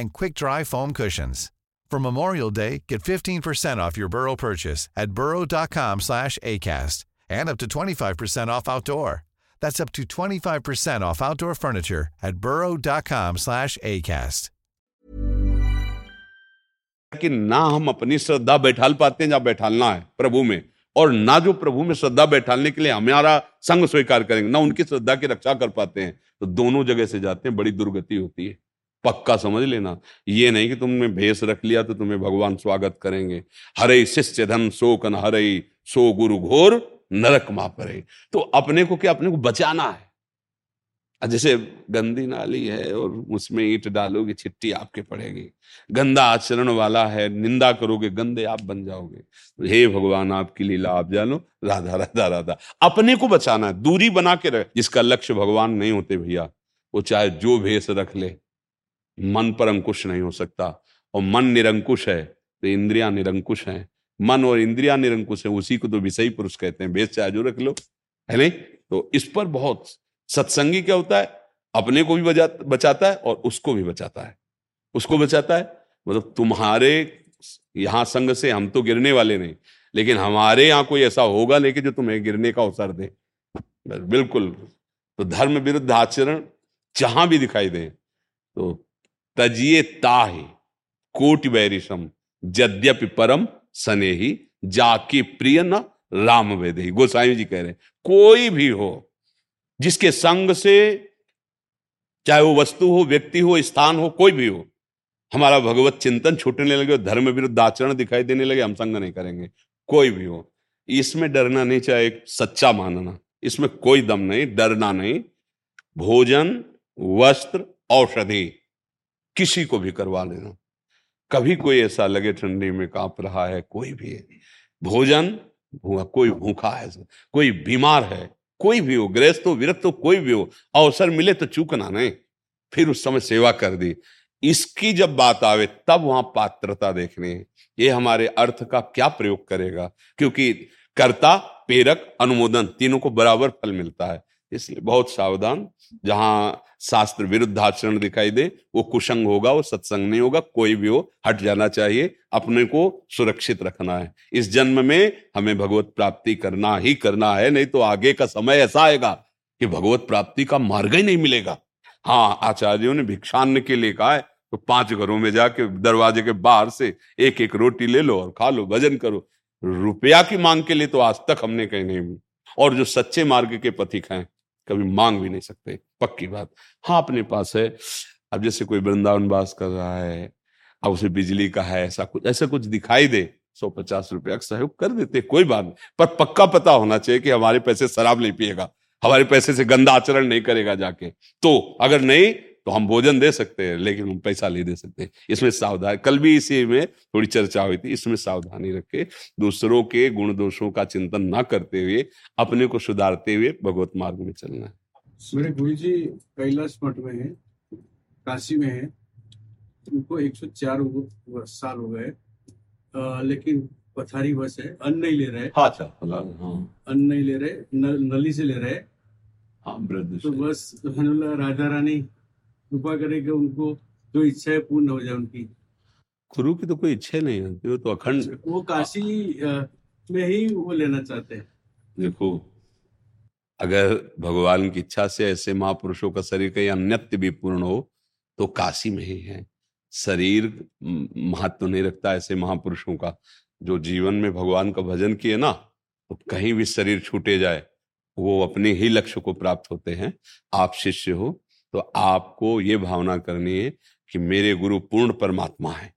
and quick-dry foam cushions. For Memorial Day, get 15% off your Burrow purchase at burrow.com slash ACAST and up to 25% off outdoor. That's up to 25% off outdoor furniture at burrow.com slash ACAST. कि ना हम अपनी श्रद्धा बैठाल पाते हैं जहाँ बैठालना है प्रभु में और ना जो प्रभु में श्रद्धा बैठालने के लिए हमारा संग स्वीकार करेंगे ना उनकी श्रद्धा की रक्षा कर पाते हैं तो दोनों जगह से जाते हैं बड़ी दुर्गति होती है पक्का समझ लेना। ये नहीं कि तुमने भेष रख लिया तो तुम्हें भगवान स्वागत करेंगे। हरे शिष्य धन शोकन हरे, सो गुरु घोर, नरक मा परे। तो अपने को क्या अपने को बचाना है? जैसे गंदी नाली है और उसमें ईट डालोगे छिट्टी आपके पड़ेगी। गंदा आचरण वाला है, निंदा करोगे, गंदे आप बन जाओगे। तो हे भगवान, आपकी लीला आप जानो। राधा राधा राधा। अपने को बचाना है। दूरी बना के रहे, जिसका लक्ष्य भगवान नहीं होते भैया। वो चाहे जो भेष रख ले। मन पर अंकुश नहीं हो सकता। और मन निरंकुश है तो इंद्रिया निरंकुश है। मन और इंद्रिया निरंकुश है, उसी को तो विषयी पुरुष कहते हैं। बेस चाहे जो रख लो, है नहीं? तो इस पर बहुत सत्संगी क्या होता है? अपने को भी बचाता है और उसको भी बचाता है। उसको बचाता है? मतलब तुम्हारे यहाँ संग से हम तो गिरने वाले नहीं, लेकिन हमारे यहाँ कोई ऐसा होगा लेकिन जो तुम्हें गिरने का अवसर दे। बिल्कुल। तो धर्म विरुद्ध आचरण जहाँ भी दिखाई दे तो तजिए ताहे, कोटि वैरिशम यद्यपि परम सने ही जाके प्रिय न राम वेदे। गोसाई जी कह रहे हैं, कोई भी हो, जिसके संग से चाहे वो वस्तु हो, व्यक्ति हो, स्थान हो, कोई भी हो, हमारा भगवत चिंतन छूटने लगे धर्म विरुद्ध आचरण दिखाई देने लगे, हम संग नहीं करेंगे। कोई भी हो, इसमें डरना नहीं चाहे सच्चा मानना, इसमें कोई दम नहीं, डरना नहीं। भोजन, वस्त्र, औषधि किसी को भी करवा लेना। कभी कोई ऐसा लगे ठंडी में काँप रहा है, कोई भी है। भोजन कोई भूखा है, कोई बीमार है, कोई भी हो गृहस्थ हो, विरक्त हो, कोई भी हो, अवसर मिले तो चूकना नहीं फिर उस समय सेवा कर दी। इसकी जब बात आवे, तब वहाँ पात्रता देखनी है। ये हमारे अर्थ का क्या प्रयोग करेगा? क्योंकि कर्ता, प्रेरक, अनुमोदन, तीनों को बराबर फल मिलता है। इसलिए बहुत सावधान। जहाँ शास्त्र विरुद्ध आचरण दिखाई दे, वो कुशंग होगा, वो सत्संग नहीं होगा, कोई भी हो, हट जाना चाहिए, अपने को सुरक्षित रखना है। इस जन्म में हमें भगवत प्राप्ति करना ही करना है, नहीं तो आगे का समय ऐसा आएगा कि भगवत प्राप्ति का मार्ग ही नहीं मिलेगा। हाँ आचार्यों ने भिक्षान्न के लिए कहा है तो पाँच घरों में जाके दरवाजे के बाहर से एक एक रोटी ले लो और खा लो, भजन करो। रुपया की मांग के लिए तो आज तक हमने कहीं नहीं और जो सच्चे मार्ग के पथिक हैं कभी मांग भी नहीं सकते। पक्की बात। हाँ अपने पास है। अब जैसे कोई वृंदावन वास कर रहा है, अब उसे बिजली का है, ऐसा कुछ ऐसा कुछ दिखाई दे, सौ पचास रुपया सहयोग कर देते, कोई बात नहीं। पर पक्का पता होना चाहिए कि हमारे पैसे शराब नहीं पिएगा, हमारे पैसे से गंदा आचरण नहीं करेगा जाके। तो अगर नहीं तो हम भोजन दे सकते हैं लेकिन हम पैसा नहीं दे सकते। इसमें सावधान कल भी इसी में थोड़ी चर्चा हुई थी इसमें सावधानी रखे। दूसरों के गुण दोषों का चिंतन ना करते हुए अपने को सुधारते हुए भगवत मार्ग में चलना है। मेरे गुरु जी कैलाश मठ में है काशी में है। उनको 104 साल हो गए। लेकिन पथारी बस है अन्न नहीं ले रहे। हाँ अच्छा हाँ। अन्न नहीं ले रहे न, नली से ले रहे। हाँ तो बस राधा रानी कृपा करे कि उनको जो इच्छा है पूर्ण हो जाए उनकी। गुरु की तो कोई इच्छा नहीं होती वो तो अखंड। वो काशी में ही वो लेना चाहते हैं। देखो अगर भगवान की इच्छा से ऐसे महापुरुषों का शरीर कहीं अन्यत्य भी पूर्ण हो तो काशी में ही है। शरीर महत्व नहीं रखता ऐसे महापुरुषों का। जो जीवन में भगवान का भजन किए ना तो कहीं भी शरीर छूटे जाए वो अपने ही लक्ष्य को प्राप्त होते हैं। आप शिष्य हो तो आपको ये भावना करनी है कि मेरे गुरु पूर्ण परमात्मा है।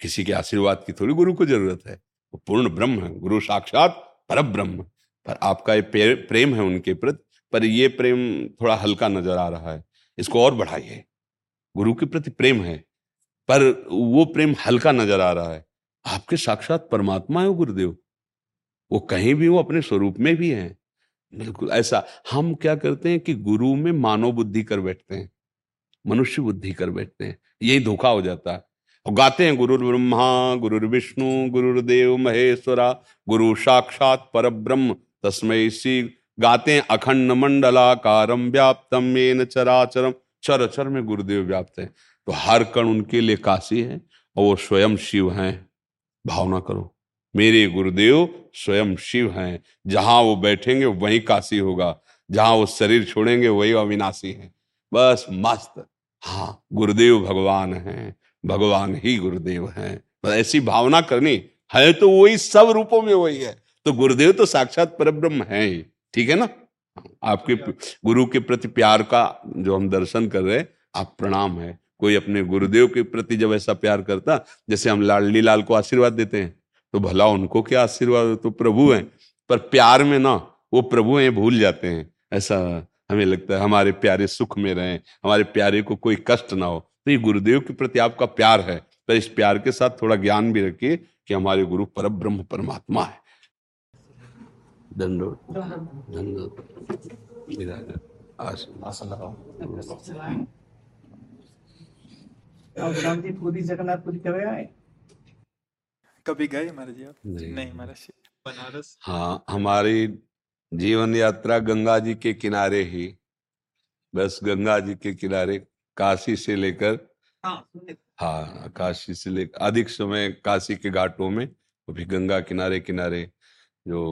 किसी के आशीर्वाद की थोड़ी गुरु को ज़रूरत है। वो पूर्ण ब्रह्म है, गुरु साक्षात पर ब्रह्म पर आपका ये प्रेम है उनके प्रति, पर ये प्रेम थोड़ा हल्का नज़र आ रहा है। इसको और बढ़ाइए। गुरु के प्रति प्रेम है, पर वो प्रेम हल्का नज़र आ रहा है। आपके साक्षात परमात्मा है गुरुदेव। वो कहीं भी वो अपने स्वरूप में भी हैं। बिल्कुल, ऐसा। हम क्या करते हैं कि गुरु में मानव बुद्धि कर बैठते हैं, मनुष्य बुद्धि कर बैठते हैं। यही धोखा हो जाता है। और गाते हैं गुरु ब्रह्मा गुरु विष्णु गुरुदेव महेश्वरा, गुरु साक्षात पर ब्रह्म तस्मय श्री। गाते हैं, अखंड मंडलाकारम व्याप्तम येन चराचरम चर चर में गुरुदेव व्याप्त है। तो हर कण उनके लिए काशी है और वो स्वयं शिव हैं। भावना करो। मेरे गुरुदेव स्वयं शिव हैं। जहाँ वो बैठेंगे वहीं काशी होगा। जहाँ वो शरीर छोड़ेंगे वही अविनाशी है। बस मस्त। हाँ गुरुदेव भगवान हैं। भगवान ही गुरुदेव हैं। बस ऐसी भावना करनी। है तो वही सब रूपों में वही है। तो गुरुदेव तो साक्षात परब्रह्म है ही। ठीक है ना? आपके गुरु के प्रति प्यार का जो हम दर्शन कर रहे हैं आप प्रणाम है। कोई अपने गुरुदेव के प्रति जब ऐसा प्यार करता जैसे हम लाडली लाल को आशीर्वाद देते हैं। तो भला उनको क्या आशीर्वाद तो प्रभु हैं पर प्यार में ना वो प्रभु हैं भूल जाते हैं ऐसा हमें लगता है हमारे प्यारे सुख में रहें हमारे प्यारे को कोई कष्ट ना हो तो ये गुरुदेव के प्रति आपका प्यार है पर इस प्यार के साथ थोड़ा ज्ञान भी रखिए कि हमारे गुरु पर ब्रह्म परमात्मा है दंडोत दंडोत विराजन आसन जी पूरी आए कभी गए महाराज आप नहीं। नहीं महाराज बनारस? हाँ हमारी जीवन यात्रा गंगा जी के किनारे ही। बस गंगा जी के किनारे काशी से लेकर हाँ काशी से लेकर अधिक समय काशी के घाटों में वो भी गंगा किनारे किनारे जो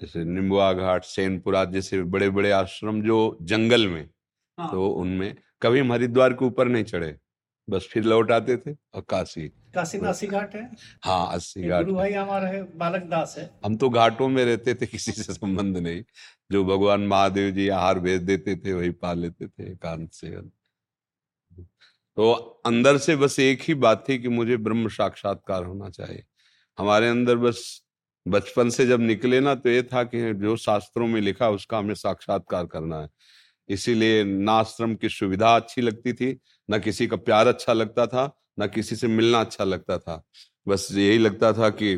जैसे निम्बुआ घाट सेनपुरा जैसे बड़े बड़े आश्रम जो जंगल में तो उनमें कभी हम हरिद्वार के ऊपर नहीं चढ़े। बस फिर लौट आते थे और काशी। काशी में अस्सी घाट है। हाँ अस्सी घाट गुरु भाई हमारा है बालक दास है। हम तो घाटों में रहते थे किसी से संबंध नहीं। जो भगवान महादेव जी आहार भेज देते थे वही पा लेते थे एकांत से। तो अंदर से बस एक ही बात थी कि मुझे ब्रह्म साक्षात्कार होना चाहिए। हमारे अंदर बस बचपन से जब निकले ना तो ये था कि जो शास्त्रों में लिखा उसका हमें साक्षात्कार करना है। इसीलिए ना आश्रम की सुविधा अच्छी लगती थी ना किसी का प्यार अच्छा लगता था ना किसी से मिलना अच्छा लगता था। बस यही लगता था कि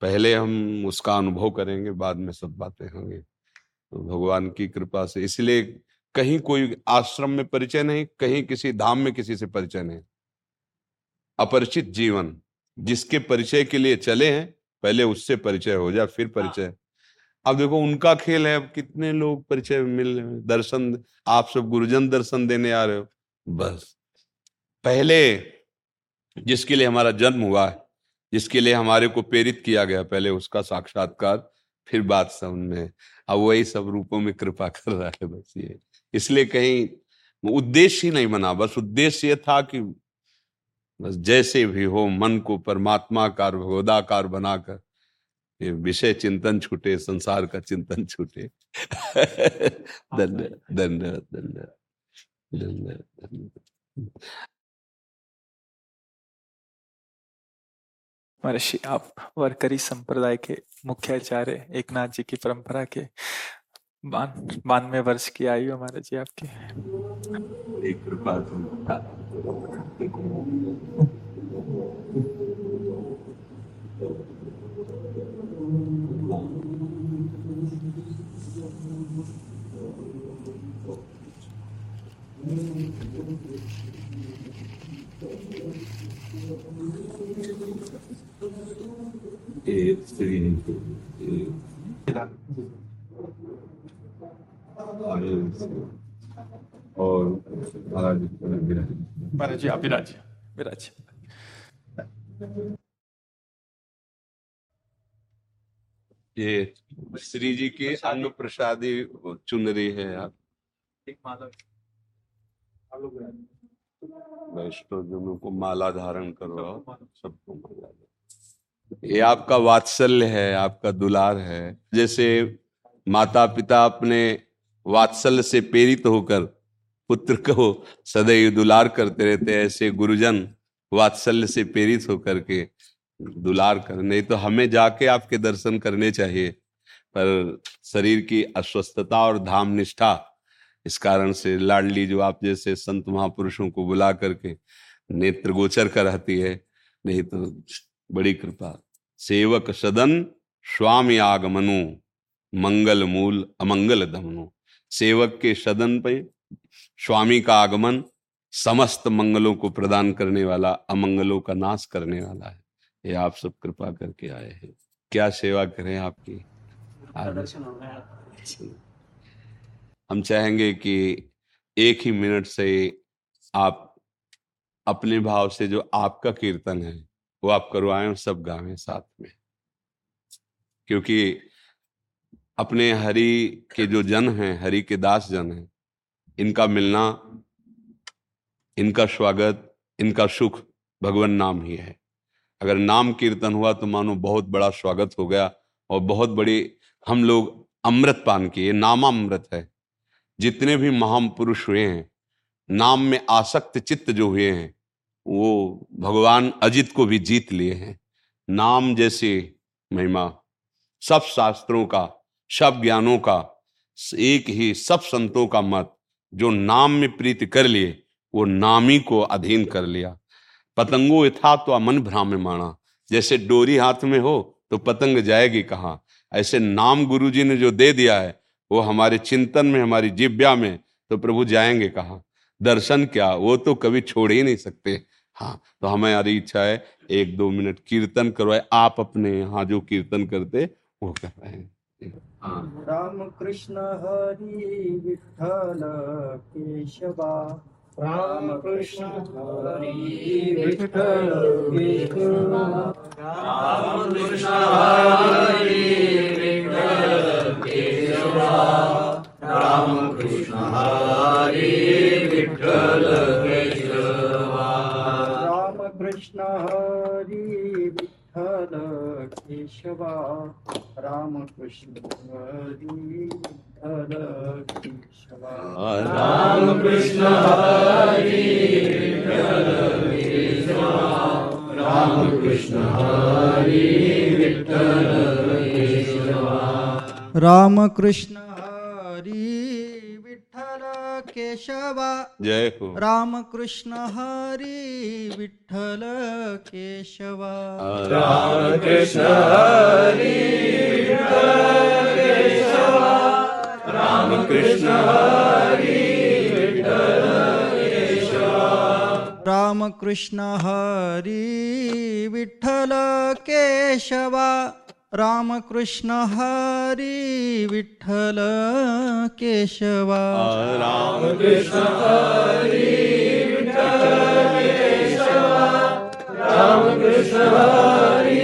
पहले हम उसका अनुभव करेंगे बाद में सब बातें होंगी। तो भगवान की कृपा से। इसलिए कहीं कोई आश्रम में परिचय नहीं कहीं किसी धाम में किसी से परिचय नहीं। अपरिचित जीवन जिसके परिचय के लिए चले हैं पहले उससे परिचय हो जाए फिर परिचय। अब देखो उनका खेल है अब कितने लोग परिचय मिल दर्शन आप सब गुरुजन दर्शन देने आ रहे हो? बस। पहले जिसके लिए हमारा जन्म हुआ है जिसके लिए हमारे को प्रेरित किया गया पहले उसका साक्षात्कार फिर बात समझ में अब वही सब रूपों में कृपा कर रहा है बस ये। इसलिए कहीं उद्देश्य ही नहीं बना बस उद्देश्य ये था कि बस जैसे भी हो मन को परमात्माकार भगवदाकार बनाकर ये विषय चिंतन छूटे संसार का चिंतन छूटे। धन्यवाद धन्यवाद धन्यवाद धन्यवाद। महर्षि, आप वर्करी संप्रदाय के मुख्याचार्य, एकनाथ जी की परंपरा के बानवे वर्ष की आयु हमारे जी आपकी एक you. ये श्री जी के अन्न प्रसादी चुनरी है आप। वैष्णव जनों को माला धारण करो, सबको माला। ये आपका वात्सल्य है, आपका दुलार है। जैसे माता पिता अपने वात्सल्य से प्रेरित होकर पुत्र को सदैव दुलार करते रहते हैं, ऐसे गुरुजन वात्सल्य से प्रेरित होकर के दुलार कर, नहीं तो हमें जाके आपके दर्शन करने चाहिए। पर शरीर की अस्वस्थता और धाम निष्ठा इस कारण से लाडली जो आप जैसे संत महापुरुषों को बुला करके नेत्र गोचर कराती है, नहीं तो बड़ी कृपा। सेवक सदन स्वामी आगमनु मंगल मूल अमंगल दमनु। सेवक के सदन पे स्वामी का आगमन समस्त मंगलों को प्रदान करने वाला अमंगलों का नाश करने वाला है। ये आप सब कृपा करके आए हैं। क्या सेवा करें आपकी? हम चाहेंगे कि एक ही मिनट से आप अपने भाव से जो आपका कीर्तन है वो आप करवाएँ सब गावें साथ में। क्योंकि अपने हरि के जो जन हैं, हरि के दास जन हैं, इनका मिलना, इनका स्वागत, इनका सुख भगवान नाम ही है। अगर नाम कीर्तन हुआ तो मानो बहुत बड़ा स्वागत हो गया और बहुत बड़ी हम लोग अमृत पान किए, नामामृत है। जितने भी महापुरुष हुए हैं, नाम में आसक्त चित्त जो हुए हैं वो भगवान अजित को भी जीत लिए हैं। नाम जैसे महिमा, सब शास्त्रों का, सब ज्ञानों का, एक ही सब संतों का मत, जो नाम में प्रीति कर लिए, वो नामी को अधीन कर लिया। पतंगो यथा तो मन भ्राम माना जैसे डोरी हाथ में हो तो पतंग जाएगी कहाँ? ऐसे नाम गुरु जी ने जो दे दिया है, वो हमारे चिंतन में, हमारी जिव्या में तो प्रभु जाएँगे कहाँ? दर्शन क्या? वो तो कभी छोड़ ही नहीं सकते। हाँ तो हमारी इच्छा है, एक दो मिनट कीर्तन करवाए, आप अपने यहाँ जो कीर्तन करते, वो कर रहे हैं। हाँ। राम कृष्ण हरि विठ्ठल केशवा। राम कृष्ण हरि विठ्ठल केशवा। राम कृष्ण हरि विठ्ठल केशवा। राम कृष्ण हरि राम कृष्ण हरि विठ्ठल केशवा रामकृष्ण हरि विठ्ठल केशवा। रामकृष्ण हरि विठ्ठल केशवा रामकृष्ण हरि विठ्ठल केशवा। रामकृष्ण केशव जय हो। रामकृष्ण हरि विठ्ठल केशव। रामकृष्ण हरि केशव। रामकृष्ण हरि रामकृष्ण हरि विठ्ठल केशव। रामकृष्ण हरी विठ्ठल केशवा। रामकृष्ण हरि विठ्ठल केशवा। रामकृष्ण हरि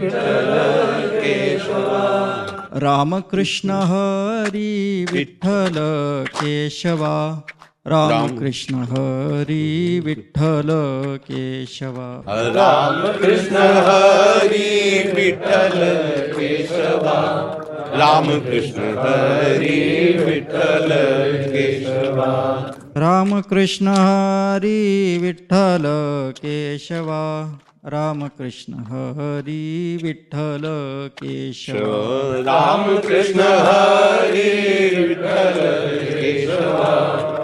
विठ्ठल केशवा। रामकृष्ण हरि विठ्ठल केशवा राम कृष्ण हरि विठ्ठल केशवा। राम कृष्ण हरि विठ्ठल केशवा। राम कृष्ण हरि विठ्ठल केशवा। राम कृष्ण हरि विठ्ठल केशव। राम कृष्ण हरि विठ्ठल केशव। राम कृष्ण हरि विठ्ठल केशवा।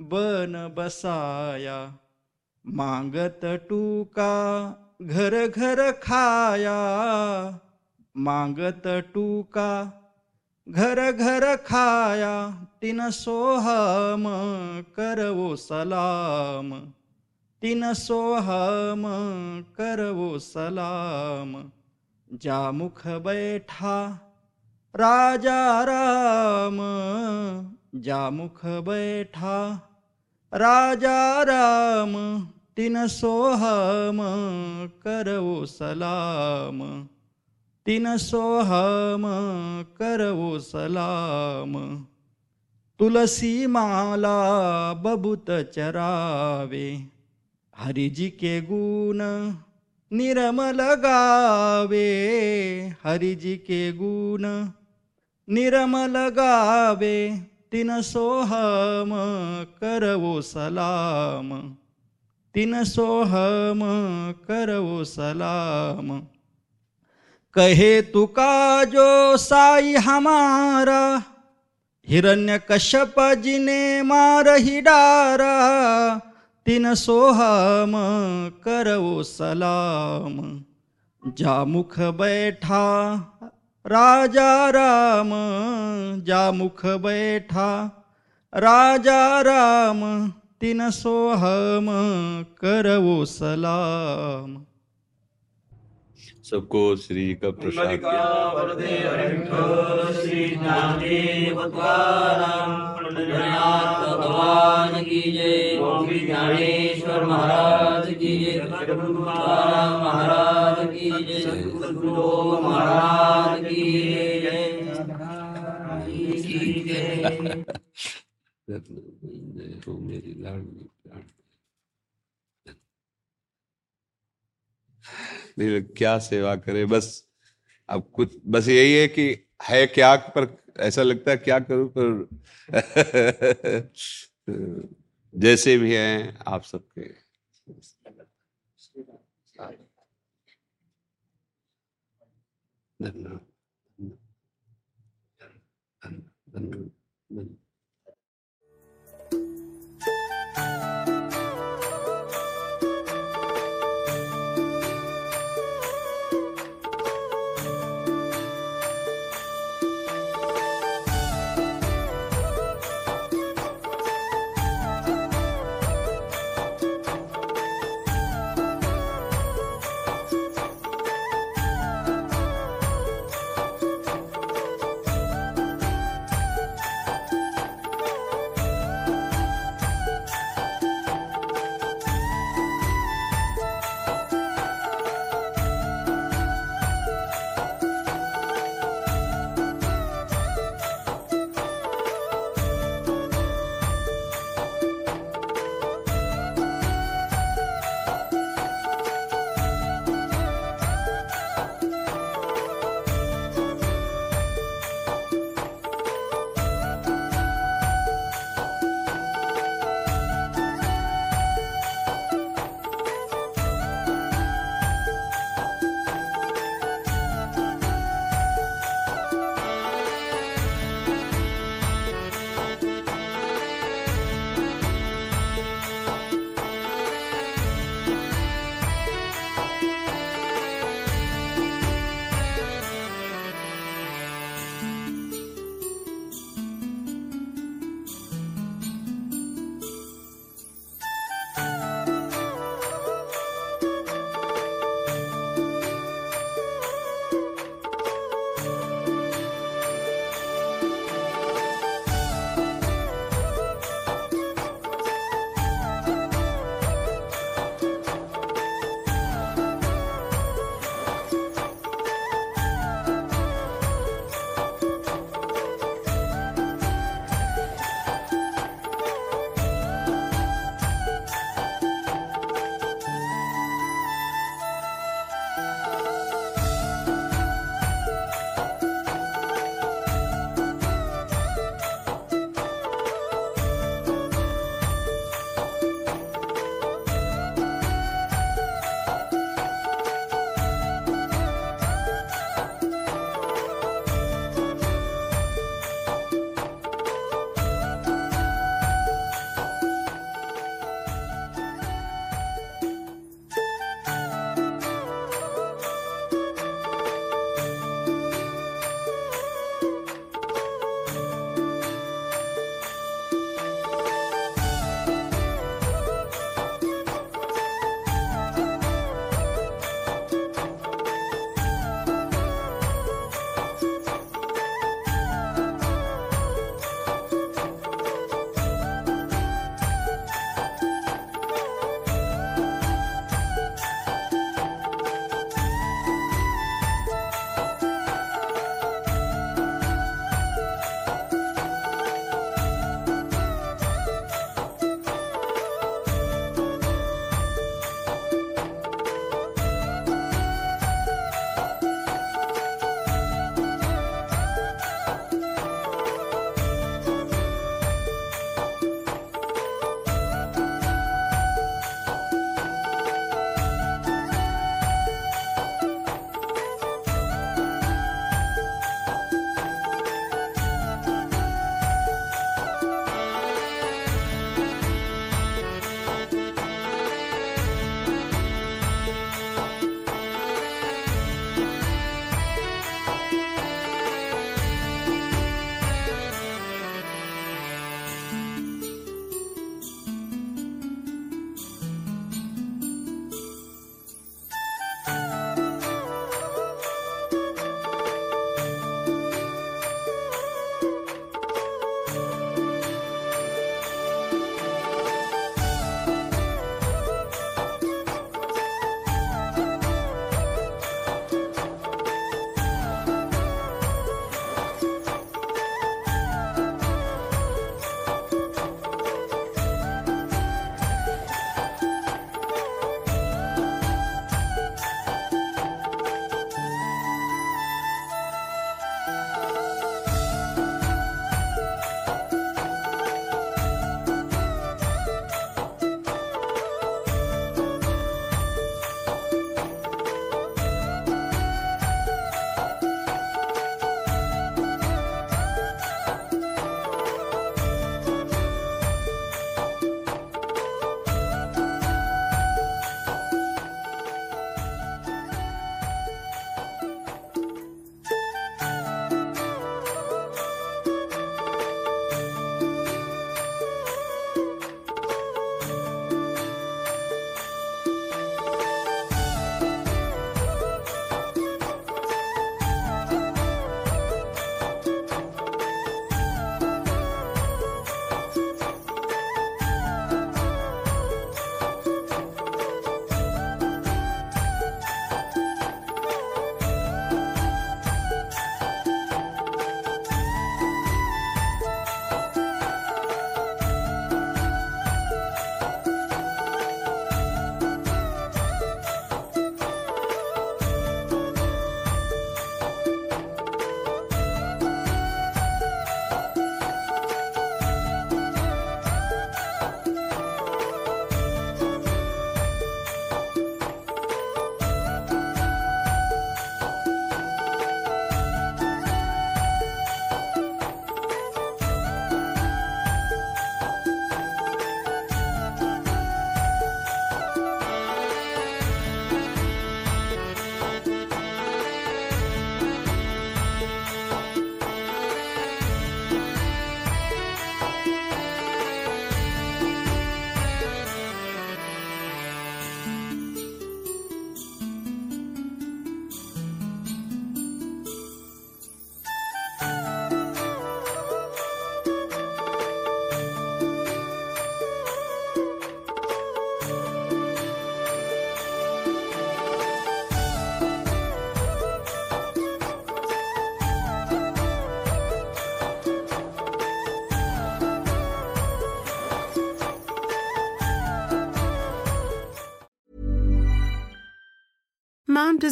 बन बसाया, मांगत टूका, घर घर खाया। मांगत टूका, घर घर खाया, तिन सोहम करवो सलाम। तिन सोहम करवो सलाम। जा मुख बैठा, राजा राम। जा मुख बैठा राजा राम, तिन सोहम करवो सलाम। तिन सोहम करवो सलाम। तुलसी माला बबुत चरावे हरि जी के गुण निर्मल गावे हरि जी के गुण निर्मल गावे तिन सोहम करवो सलाम। तिन सोहम करवो सलाम। कहे तुका जो साई हमारा? हिरण्य कश्यप जिने मार ही डारा। तिन सोहम करवो सलाम। जा मुख बैठा राजा राम जा मुख बैठा। राजा राम तिन सोहम करवो सलाम। सबको श्री का प्रसाद। श्री भगवान की जय। ज्ञानेश्वर महाराज की जय। महाराज की जय। लाडली नहीं क्या सेवा करे? बस, अब कुछ, बस यही है कि है क्या, पर ऐसा लगता है क्या करूँ, पर जैसे भी हैं, आप सबके। धन्यवाद धन्यवाद